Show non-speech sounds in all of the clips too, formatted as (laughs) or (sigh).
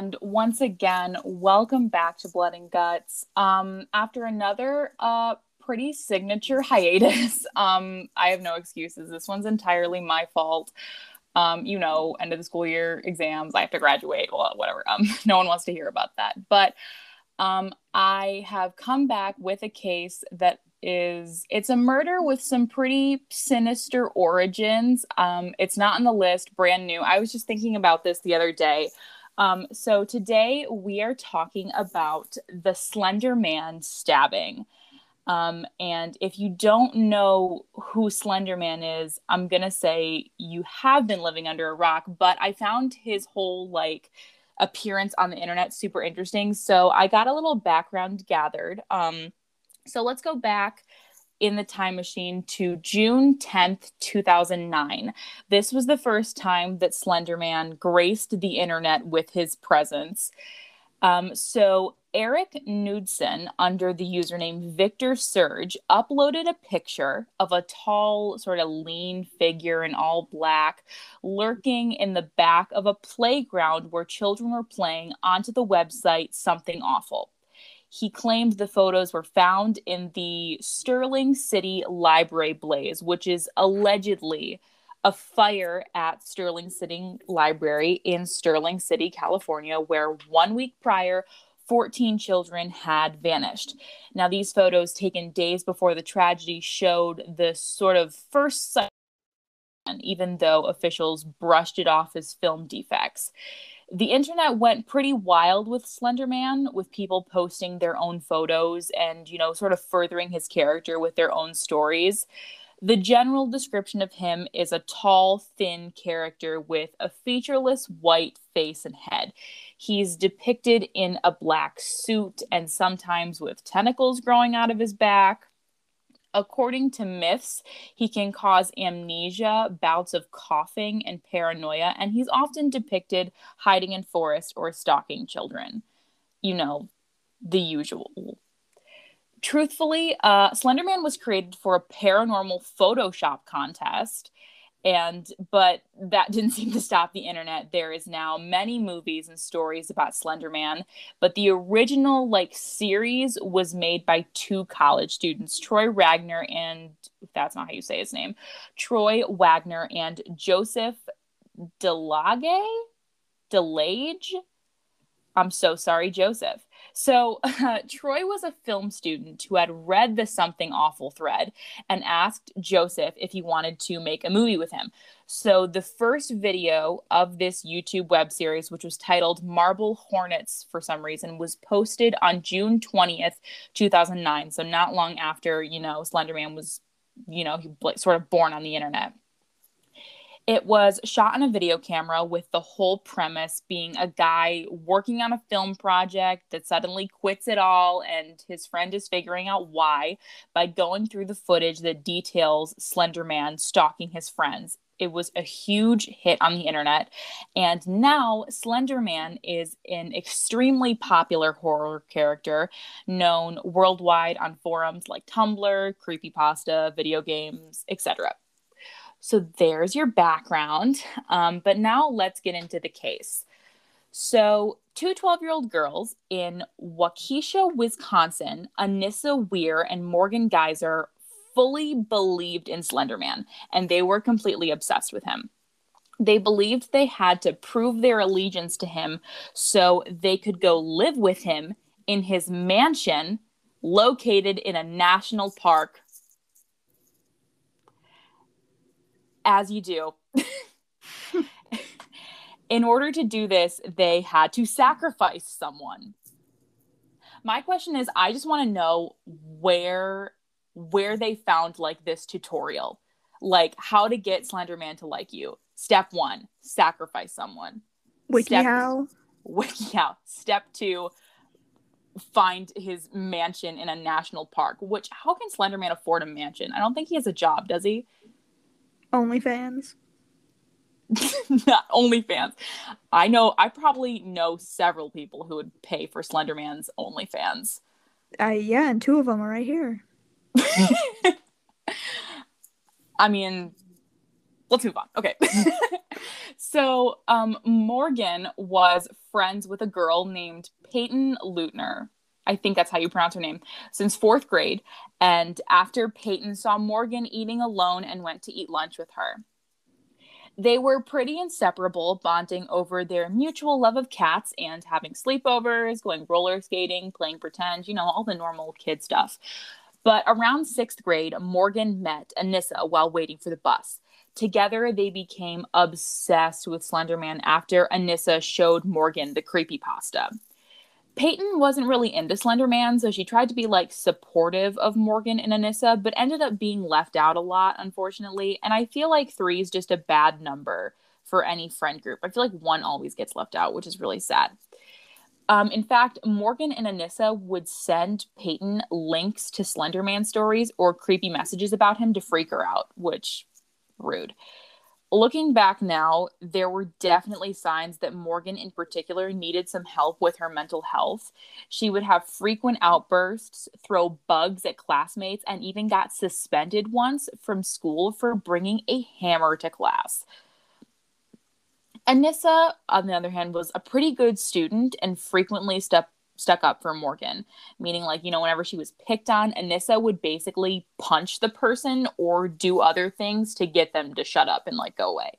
And once again, welcome back to Blood and Guts. Um, after another uh, pretty signature hiatus, (laughs) um, I have no excuses. This one's entirely my fault. Um, you know, end of the school year exams, I have to graduate, well, whatever. Um, (laughs) no one wants to hear about that. But um, I have come back with a case that is it's a murder with some pretty sinister origins. Um, it's not on the list, brand new. I was just thinking about this the other day. Um, so today we are talking about the Slender Man stabbing. Um, and if you don't know who Slender Man is, I'm gonna say you have been living under a rock. But I found his whole like appearance on the internet super interesting. So I got a little background gathered. Um, so let's go back in the time machine to June 10th, 2009. This was the first time that Slenderman graced the internet with his presence. Um, so Eric Knudsen, under the username Victor Surge, uploaded a picture of a tall, sort of lean figure in all black lurking in the back of a playground where children were playing onto the website Something Awful. He claimed the photos were found in the Sterling City Library blaze, which is allegedly a fire at Sterling City Library in Sterling City, California, where one week prior, 14 children had vanished. Now, these photos taken days before the tragedy showed the sort of first sight, even though officials brushed it off as film defects the internet went pretty wild with Slenderman, with people posting their own photos and, you know, sort of furthering his character with their own stories. The general description of him is a tall, thin character with a featureless white face and head. He's depicted in a black suit and sometimes with tentacles growing out of his back. According to myths, he can cause amnesia, bouts of coughing, and paranoia, and he's often depicted hiding in forest or stalking children. You know, the usual. Truthfully, uh, Slenderman was created for a paranormal Photoshop contest and but that (laughs) didn't seem to stop the internet. There is now many movies and stories about slenderman but the original like series was made by two college students troy wagner and that's not how you say his name troy wagner and joseph delage? Delage? I'm so sorry joseph so, uh, (laughs) Troy was a film student who had read the Something Awful thread and asked Joseph if he wanted to make a movie with him. So, the first video of this YouTube web series, which was titled Marble Hornets for some reason, was posted on June 20th, 2009. So, not long after, you know, Slenderman was, you know, he sort of born on the internet. It was shot on a video camera with the whole premise being a guy working on a film project that suddenly quits it all, and his friend is figuring out why by going through the footage that details Slender Man stalking his friends. It was a huge hit on the internet. And now Slender Man is an extremely popular horror character known worldwide on forums like Tumblr, Creepypasta, video games, etc. So there's your background. Um, but now let's get into the case. So, two 12 year old girls in Waukesha, Wisconsin, Anissa Weier and Morgan Geyser, fully believed in Slenderman and they were completely obsessed with him. They believed they had to prove their allegiance to him so they could go live with him in his mansion located in a national park as you do. (laughs) in order to do this, they had to sacrifice someone. My question is I just want to know where where they found like this tutorial. Like how to get Slenderman to like you. Step 1, sacrifice someone. WikiHow. (laughs) WikiHow. Step 2, find his mansion in a national park. Which how can Slenderman afford a mansion? I don't think he has a job, does he? OnlyFans. (laughs) Not OnlyFans. I know. I probably know several people who would pay for Slenderman's OnlyFans. Uh, yeah, and two of them are right here. (laughs) I mean, let's move on. Okay. (laughs) so um, Morgan was friends with a girl named Payton Leutner. I think that's how you pronounce her name, since fourth grade. And after Payton saw Morgan eating alone and went to eat lunch with her. They were pretty inseparable, bonding over their mutual love of cats and having sleepovers, going roller skating, playing pretend, you know, all the normal kid stuff. But around sixth grade, Morgan met Anissa while waiting for the bus. Together, they became obsessed with Slenderman after Anissa showed Morgan the creepy pasta. Payton wasn't really into Slenderman, so she tried to be like supportive of Morgan and Anissa, but ended up being left out a lot, unfortunately. And I feel like three is just a bad number for any friend group. I feel like one always gets left out, which is really sad. Um, in fact, Morgan and Anissa would send Payton links to Slenderman stories or creepy messages about him to freak her out, which rude. Looking back now, there were definitely signs that Morgan, in particular, needed some help with her mental health. She would have frequent outbursts, throw bugs at classmates, and even got suspended once from school for bringing a hammer to class. Anissa, on the other hand, was a pretty good student and frequently stuck stuck up for Morgan, meaning like, you know, whenever she was picked on, Anissa would basically punch the person or do other things to get them to shut up and like go away.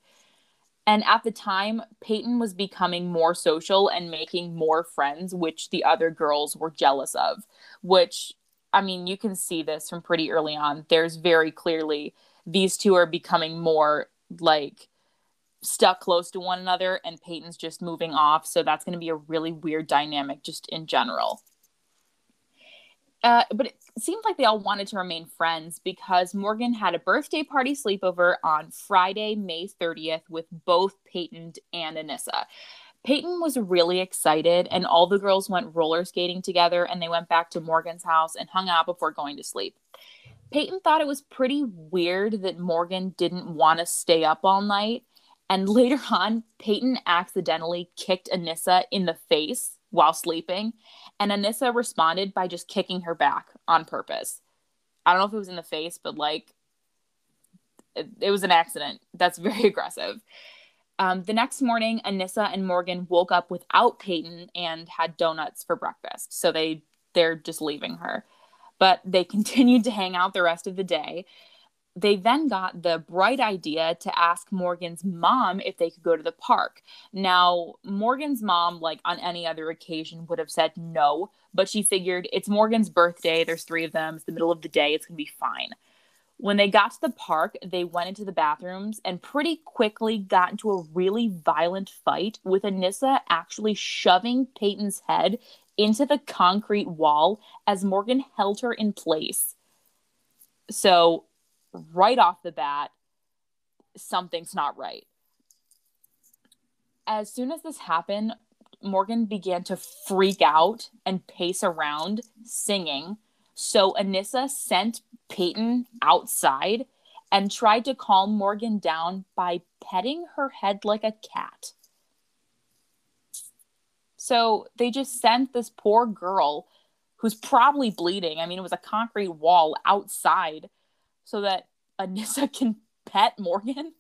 And at the time, Payton was becoming more social and making more friends, which the other girls were jealous of. Which, I mean, you can see this from pretty early on. There's very clearly these two are becoming more like stuck close to one another and Payton's just moving off. So that's going to be a really weird dynamic just in general. Uh, but it seems like they all wanted to remain friends because Morgan had a birthday party sleepover on Friday, May 30th, with both Payton and Anissa. Payton was really excited, and all the girls went roller skating together and they went back to Morgan's house and hung out before going to sleep. Payton thought it was pretty weird that Morgan didn't want to stay up all night and later on, Payton accidentally kicked Anissa in the face while sleeping. And Anissa responded by just kicking her back on purpose. I don't know if it was in the face, but like it, it was an accident. That's very (laughs) aggressive. Um, the next morning, Anissa and Morgan woke up without Payton and had donuts for breakfast. So they they're just leaving her. But they (laughs) continued to hang out the rest of the day they then got the bright idea to ask Morgan's mom if they could go to the park. Now, Morgan's mom, like on any other occasion, would have said no, but she figured it's Morgan's birthday. There's three of them. It's the middle of the day. It's going to be fine. When they got to the park, they went into the bathrooms and pretty quickly got into a really violent fight with Anissa actually shoving Payton's head into the concrete wall as Morgan held her in place. So right off the bat, something's not right. As soon as this happened, Morgan began to freak out and pace around singing. So Anissa sent Payton outside and tried to calm Morgan down by petting her head like a cat. So they just sent this poor girl who's probably bleeding. I mean, it was a concrete wall outside so that Anissa (laughs) can pet Morgan.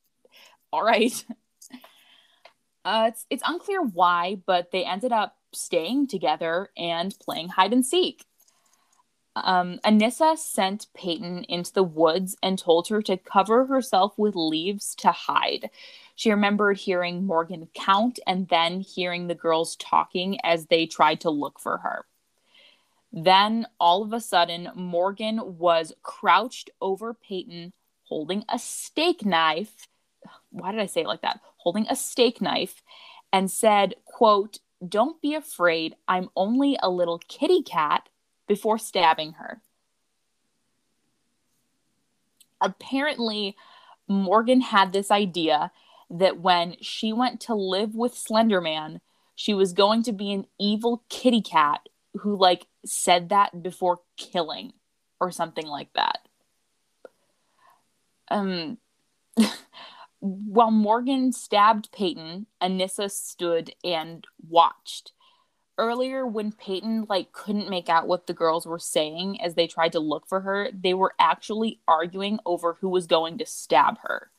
(laughs) All right. Uh, it's it's unclear why, but they ended up staying together and playing hide and seek. Um, Anissa sent Payton into the woods and told her to cover herself with leaves to hide. She remembered hearing Morgan count and then hearing the girls talking as they tried to look for her. Then all of a sudden, Morgan was crouched over Payton holding a steak knife. Why did I say it like that? Holding a steak knife and said, quote, don't be afraid. I'm only a little kitty cat before stabbing her. Apparently, Morgan had this idea that when she went to live with Slenderman, she was going to be an evil kitty cat who like said that before killing or something like that. Um (laughs) while Morgan stabbed Payton, Anissa stood and watched. Earlier when Payton like couldn't make out what the girls were saying as they tried to look for her, they were actually arguing over who was going to stab her.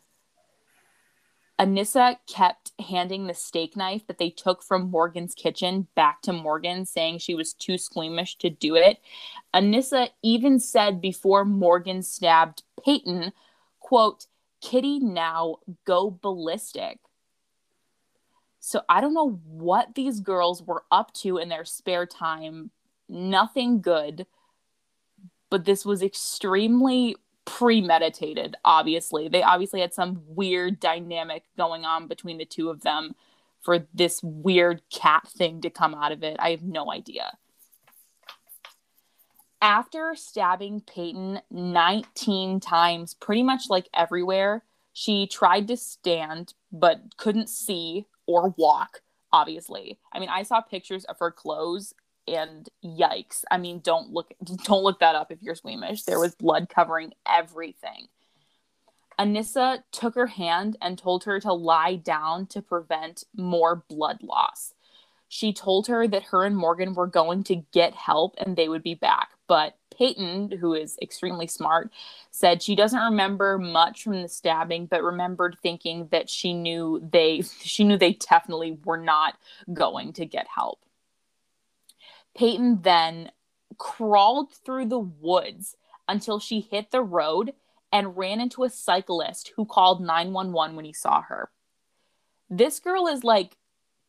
Anissa kept handing the steak knife that they took from Morgan's kitchen back to Morgan, saying she was too squeamish to do it. Anissa even said before Morgan stabbed Payton, quote, Kitty now go ballistic. So I don't know what these girls were up to in their spare time. Nothing good. But this was extremely premeditated, obviously. They obviously had some weird dynamic going on between the two of them for this weird cat thing to come out of it. I have no idea. After stabbing Payton 19 times, pretty much like everywhere, she tried to stand but couldn't see or walk, obviously. I mean, I saw pictures of her clothes and yikes. I mean don't look (laughs) don't look that up if you're squeamish. There was blood covering everything. Anissa took her hand and told her to lie down to prevent more blood loss. She told her that her and morgan were going to get help and they would be back. But payton who is extremely smart said she doesn't remember much from the stabbing but remembered thinking that she knew they (laughs) she knew they definitely were not going to get help Payton then crawled through the woods until she hit the road and ran into a cyclist who called 911 when he saw her. This girl is like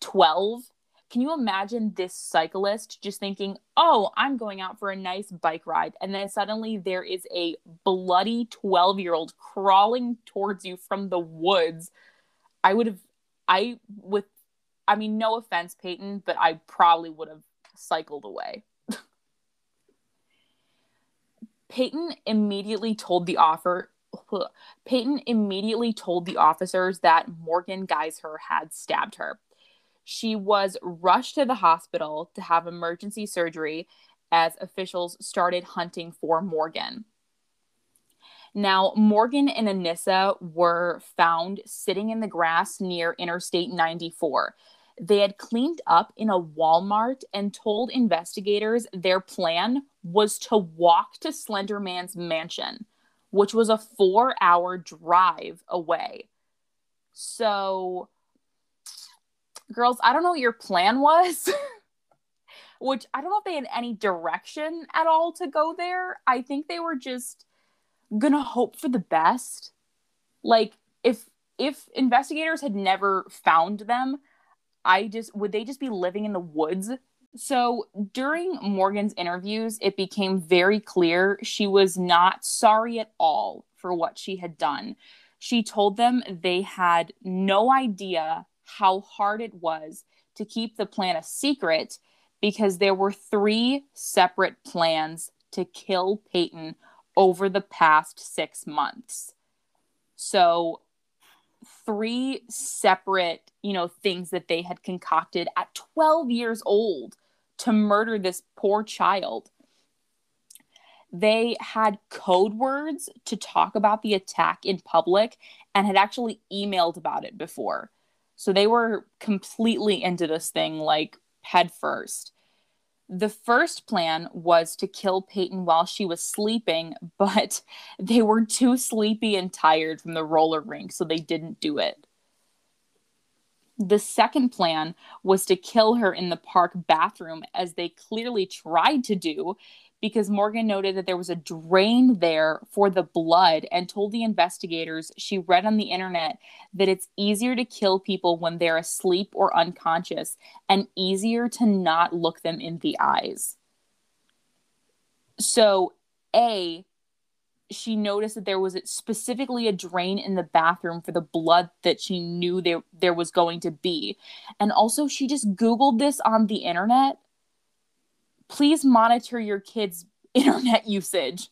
12. Can you imagine this cyclist just thinking, oh, I'm going out for a nice bike ride? And then suddenly there is a bloody 12 year old crawling towards you from the woods. I would have, I, with, I mean, no offense, Payton, but I probably would have cycled away. (laughs) Payton immediately told the offer (laughs) Payton immediately told the officers that Morgan Geyser had stabbed her. She was rushed to the hospital to have emergency surgery as officials started hunting for Morgan. Now, Morgan and Anissa were found sitting in the grass near Interstate 94. They had cleaned up in a Walmart and told investigators their plan was to walk to Slenderman's mansion, which was a four hour drive away. So, girls, I don't know what your plan was. (laughs) which I don't know if they had any direction at all to go there. I think they were just gonna hope for the best. Like if if investigators had never found them, I just would they just be living in the woods? So during Morgan's interviews, it became very clear she was not sorry at all for what she had done. She told them they had no idea how hard it was to keep the plan a secret because there were three separate plans to kill Payton over the past six months. So three separate, you know, things that they had concocted at 12 years old to murder this poor child. They had code words to talk about the attack in public and had actually emailed about it before. So they were completely into this thing like head first. The first plan was to kill Payton while she was sleeping, (laughs) but they were too sleepy and tired from the roller rink, so they didn't do it. The second plan was to kill her in the park bathroom, as they clearly tried to do, because Morgan noted that there was a drain there for the blood and told the investigators she read on the internet that it's easier to kill people when they're asleep or unconscious and easier to not look them in the eyes. So, A, she noticed that there was specifically a drain in the bathroom for the blood that she knew there there was going to be. And also she just googled this on the internet please monitor your kids' (laughs) internet usage.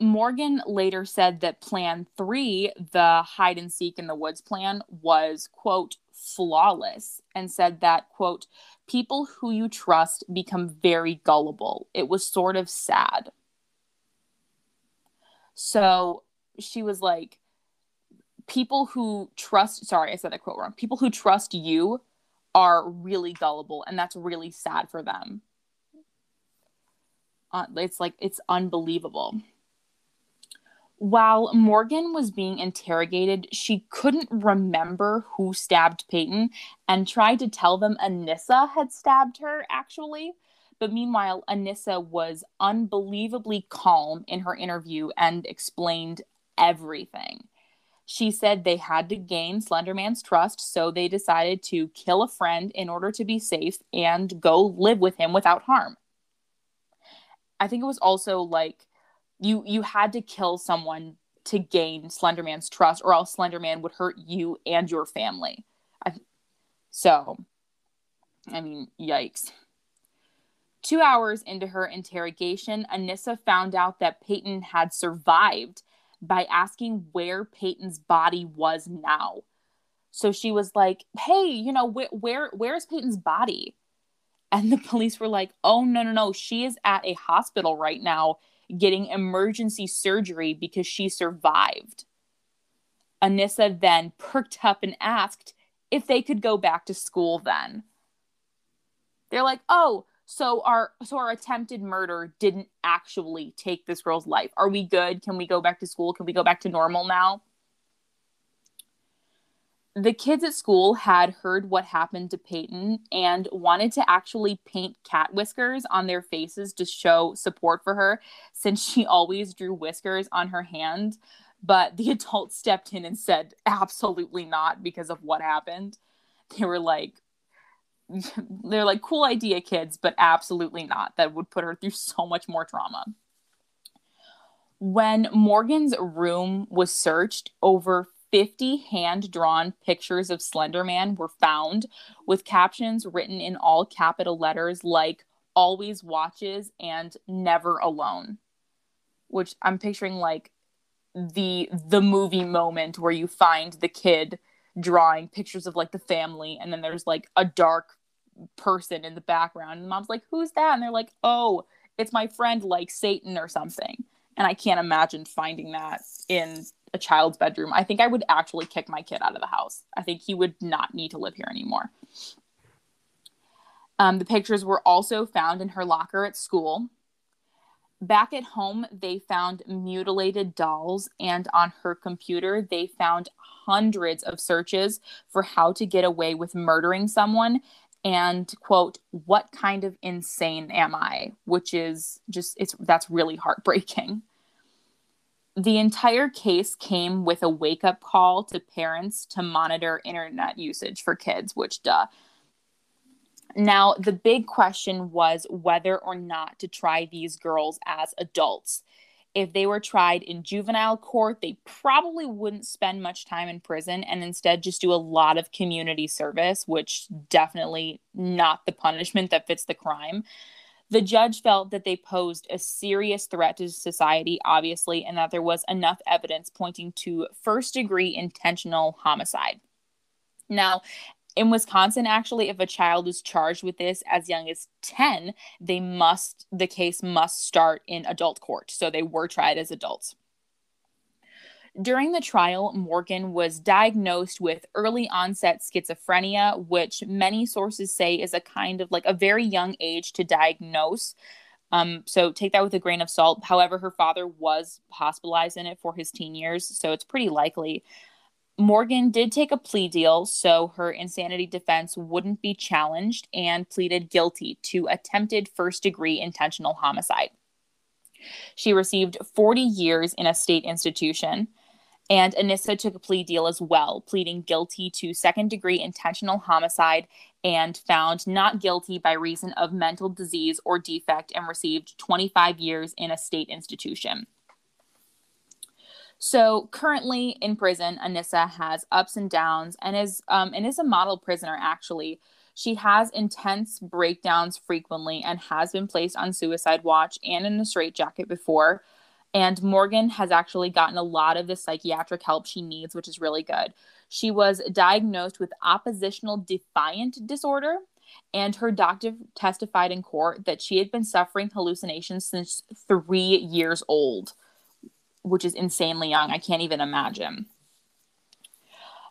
Morgan later said that plan three, the hide and seek in the woods plan, was, quote, flawless, and said that, quote, people who you trust become very gullible. It was sort of sad. So she was like, people who trust, sorry, I said that quote wrong. People who trust you are really gullible and that's really sad for them uh, it's like it's unbelievable While Morgan was being interrogated, she couldn't remember who stabbed Payton and tried to tell them Anissa had stabbed her, actually. But meanwhile, Anissa was unbelievably calm in her interview and explained everything. She said they had to gain Slenderman's trust, so they decided to kill a friend in order to be safe and go live with him without harm. I think it was also like you you had to kill someone to gain Slenderman's trust, or else Slenderman would hurt you and your family. I, so, I mean, yikes. Two hours into her interrogation, Anissa found out that Payton had survived by asking where Payton's body was now. So she was like, "Hey, you know, wh- where where's Payton's body?" And the (laughs) police were like, "Oh, no, no, no. She is at a hospital right now getting emergency surgery because she survived." Anissa then perked up and asked if they could go back to school then. They're like, "Oh, so our so our attempted murder didn't actually take this girl's life. Are we good? Can we go back to school? Can we go back to normal now? The kids at school had heard what happened to Payton and wanted to actually paint cat whiskers on their faces to show support for her since she always drew whiskers on her hand. But the (laughs) adults stepped in and said, absolutely not because of what happened. They were like, (laughs) they're like cool idea kids but absolutely not that would put her through so much more trauma. When morgan's room was searched over 50 hand drawn pictures of slenderman were found with captions written in all capital letters like always watches and never alone which i'm picturing like the the movie moment where you find the kid drawing pictures of like the family and then there's like a dark person in the background. And mom's like, Who's that? And they're like, Oh, it's my friend like Satan or something. And I can't imagine finding that in a child's bedroom. I think I would actually kick my kid out of the house. I think he would not need to live here anymore. Um, the pictures were also found in her locker at school. Back at home, they found mutilated dolls, and on her computer, they found hundreds of searches for how to get away with murdering someone and quote what kind of insane am i? which is just it's that's really heartbreaking. The entire case came with a wake up call to parents to monitor internet usage for kids which duh. Now the big question was whether or not to try these girls as adults if they were tried in juvenile court, they probably wouldn't spend much time in prison and instead just do a lot of community service, which definitely not the punishment that fits the crime. The judge felt that they posed a serious threat to society, obviously, and that there was enough evidence pointing to first degree intentional homicide. Now, in Wisconsin, actually, if a child is charged with this as young as 10, they must, the case must start in adult court. So they were tried as adults. During the trial, Morgan was diagnosed with early onset schizophrenia, which many sources say is a kind of like a very young age to diagnose. Um, so take that with a grain of salt. However, her father was hospitalized in it for his teen years, so it's pretty likely. Morgan did take a plea deal so her insanity defense wouldn't be challenged and pleaded guilty to attempted first degree intentional homicide. She received 40 years in a state institution, and Anissa took a plea deal as well, pleading guilty to second degree intentional homicide and found not guilty by reason of mental disease or defect and received 25 years in a state institution. So currently in prison, Anissa has ups and downs and is um, and is a model prisoner actually. She has intense breakdowns frequently and has been placed on suicide watch and in a straitjacket before. And Morgan has actually gotten a lot of the psychiatric help she needs, which is really good. She was diagnosed with oppositional defiant disorder, and her doctor testified in court that she had been suffering hallucinations since three years old which is insanely young. I can't even imagine.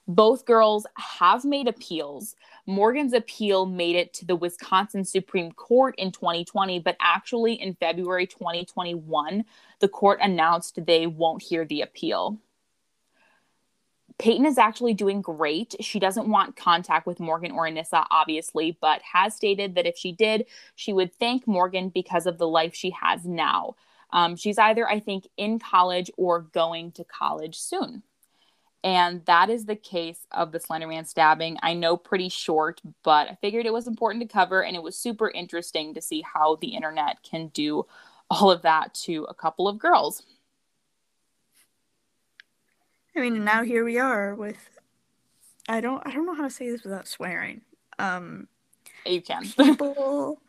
Both girls have made appeals. Morgan's appeal made it to the Wisconsin Supreme Court in 2020, but actually in February 2021, the court announced they won't hear the appeal. Payton is actually doing great. She doesn't want contact with Morgan or Anissa, obviously, but has stated that if she did, she would thank Morgan because of the life she has now. Um, she's either, I think, in college or going to college soon. And that is the case of the Slender Man stabbing. I know pretty short, but I figured it was important to cover, and it was super interesting to see how the internet can do all of that to a couple of girls. I mean, now here we are with I don't I don't know how to say this without swearing. Um you can. (laughs) people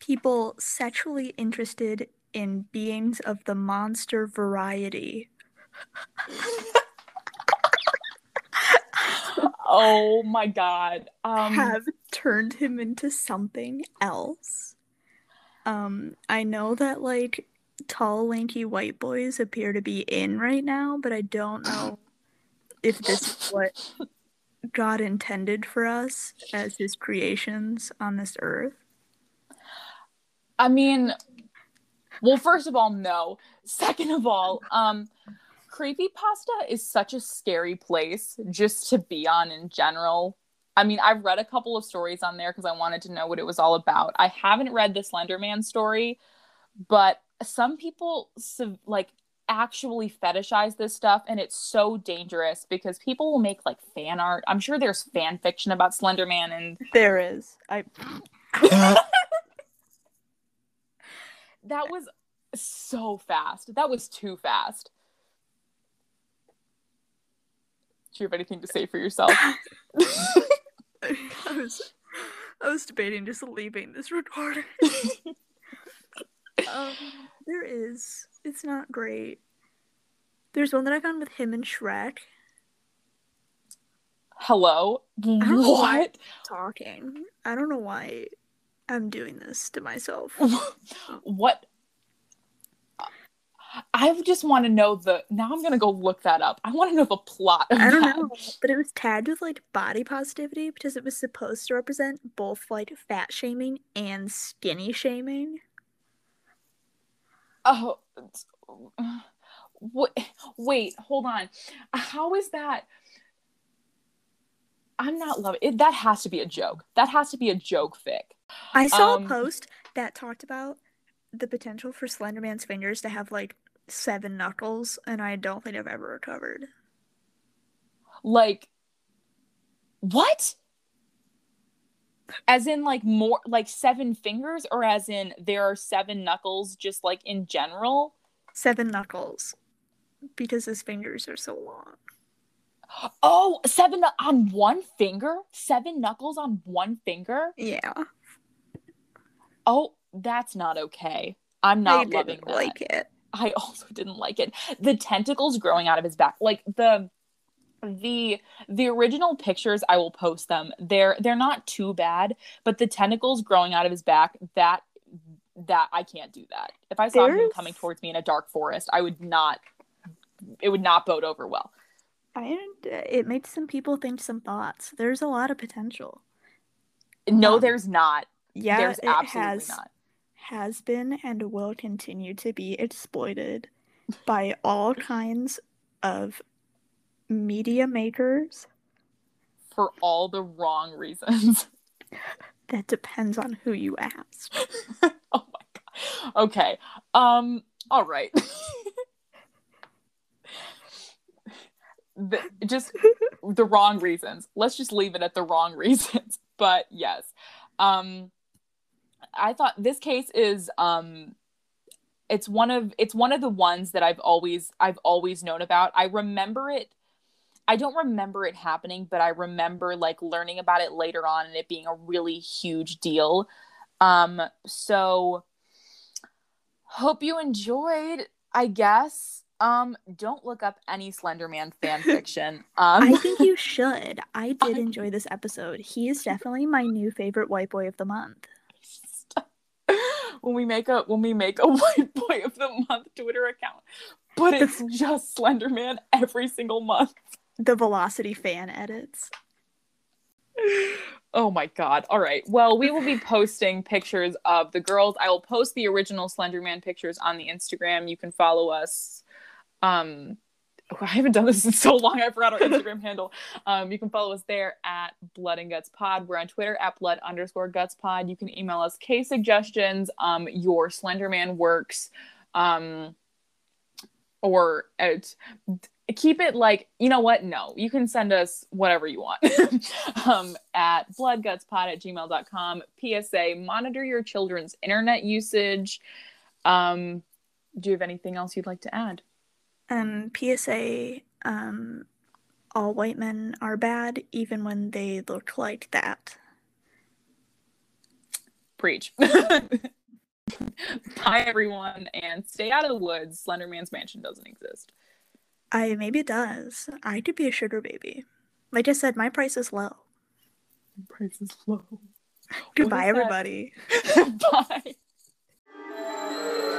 people sexually interested in beings of the monster variety. (laughs) oh my god. Um have turned him into something else. Um I know that like tall, lanky white boys appear to be in right now, but I don't know if this is what God intended for us as his creations on this earth. I mean, well, first of all, no. Second of all, um, creepy pasta is such a scary place just to be on in general. I mean, I've read a couple of stories on there because I wanted to know what it was all about. I haven't read the Slenderman story, but some people like actually fetishize this stuff and it's so dangerous because people will make like fan art. I'm sure there's fan fiction about Slenderman and there is. I That was so fast. That was too fast. Do you have anything to say for yourself? (laughs) I was I was debating just leaving this recording. (laughs) um, there is. It's not great. There's one that I found with him and Shrek. Hello? What? Talking. I don't know why I'm doing this to myself. (laughs) what? I just want to know the. Now I'm gonna go look that up. I want to know the plot. I don't that. know, but it was tagged with like body positivity because it was supposed to represent both like fat shaming and skinny shaming. Oh, wait, (sighs) wait, hold on. How is that? I'm not loving it. That has to be a joke. That has to be a joke fic. I saw um, a post that talked about the potential for Slenderman's fingers to have like seven knuckles, and I don't think I've ever recovered. Like, what? as in like more like seven fingers or as in there are seven knuckles just like in general seven knuckles because his fingers are so long oh seven on one finger? Seven knuckles on one finger? Yeah. Oh that's not okay. I'm not I loving that. like it. I also didn't like it. The tentacles growing out of his back like the the the original pictures i will post them. They're they're not too bad but the tentacles growing out of his back that that i can't do that. If i saw There's... him coming towards me in a dark forest i would not it would not bode over well I it made some people think some thoughts. There's a lot of potential. No, um, there's not. Yeah, there's absolutely has, not. Has been and will continue to be exploited by all kinds of media makers for all the wrong reasons. (laughs) that depends on who you ask. (laughs) oh my god. Okay. Um all right. (laughs) the, (laughs) just the wrong reasons. Let's just leave it at the wrong (laughs) reasons. But yes. Um I thought this case is um it's one of it's one of the ones that I've always I've always known about. I remember it I don't remember it happening, but I remember like learning about it later on and it being a really huge deal. Um, so hope you enjoyed, I guess. Um, don't look up any Slenderman (laughs) fan fiction. Um, I think you should. (laughs) I did enjoy this episode. He is definitely my new favorite white boy of the month. (laughs) when we make a when we make a white boy of the month Twitter account, but it's just Slenderman every single month the Velocity fan edits. (gasps) Oh my god. All right. Well, we will be (sighs) posting pictures of the girls. I will post the original Slenderman pictures on the Instagram. You can follow us. Um (laughs) I haven't done this in so long. I forgot our Instagram (laughs) handle. Um, you can follow us there at Blood and Guts Pod. We're on Twitter at Blood underscore Guts Pod. You can email us case suggestions, um, your Slenderman works, um, or at keep it like you know what no you can send us whatever you want (laughs) um, at bloodgutspod at gmail.com psa monitor your children's internet usage um, do you have anything else you'd like to add um psa um all white men are bad even when they look like that preach (laughs) bye everyone and stay out of the woods slenderman's mansion doesn't exist I maybe it does. I could be a sugar baby. Like I said, my price is low. Price is low. Goodbye, everybody. (laughs) Bye. (laughs)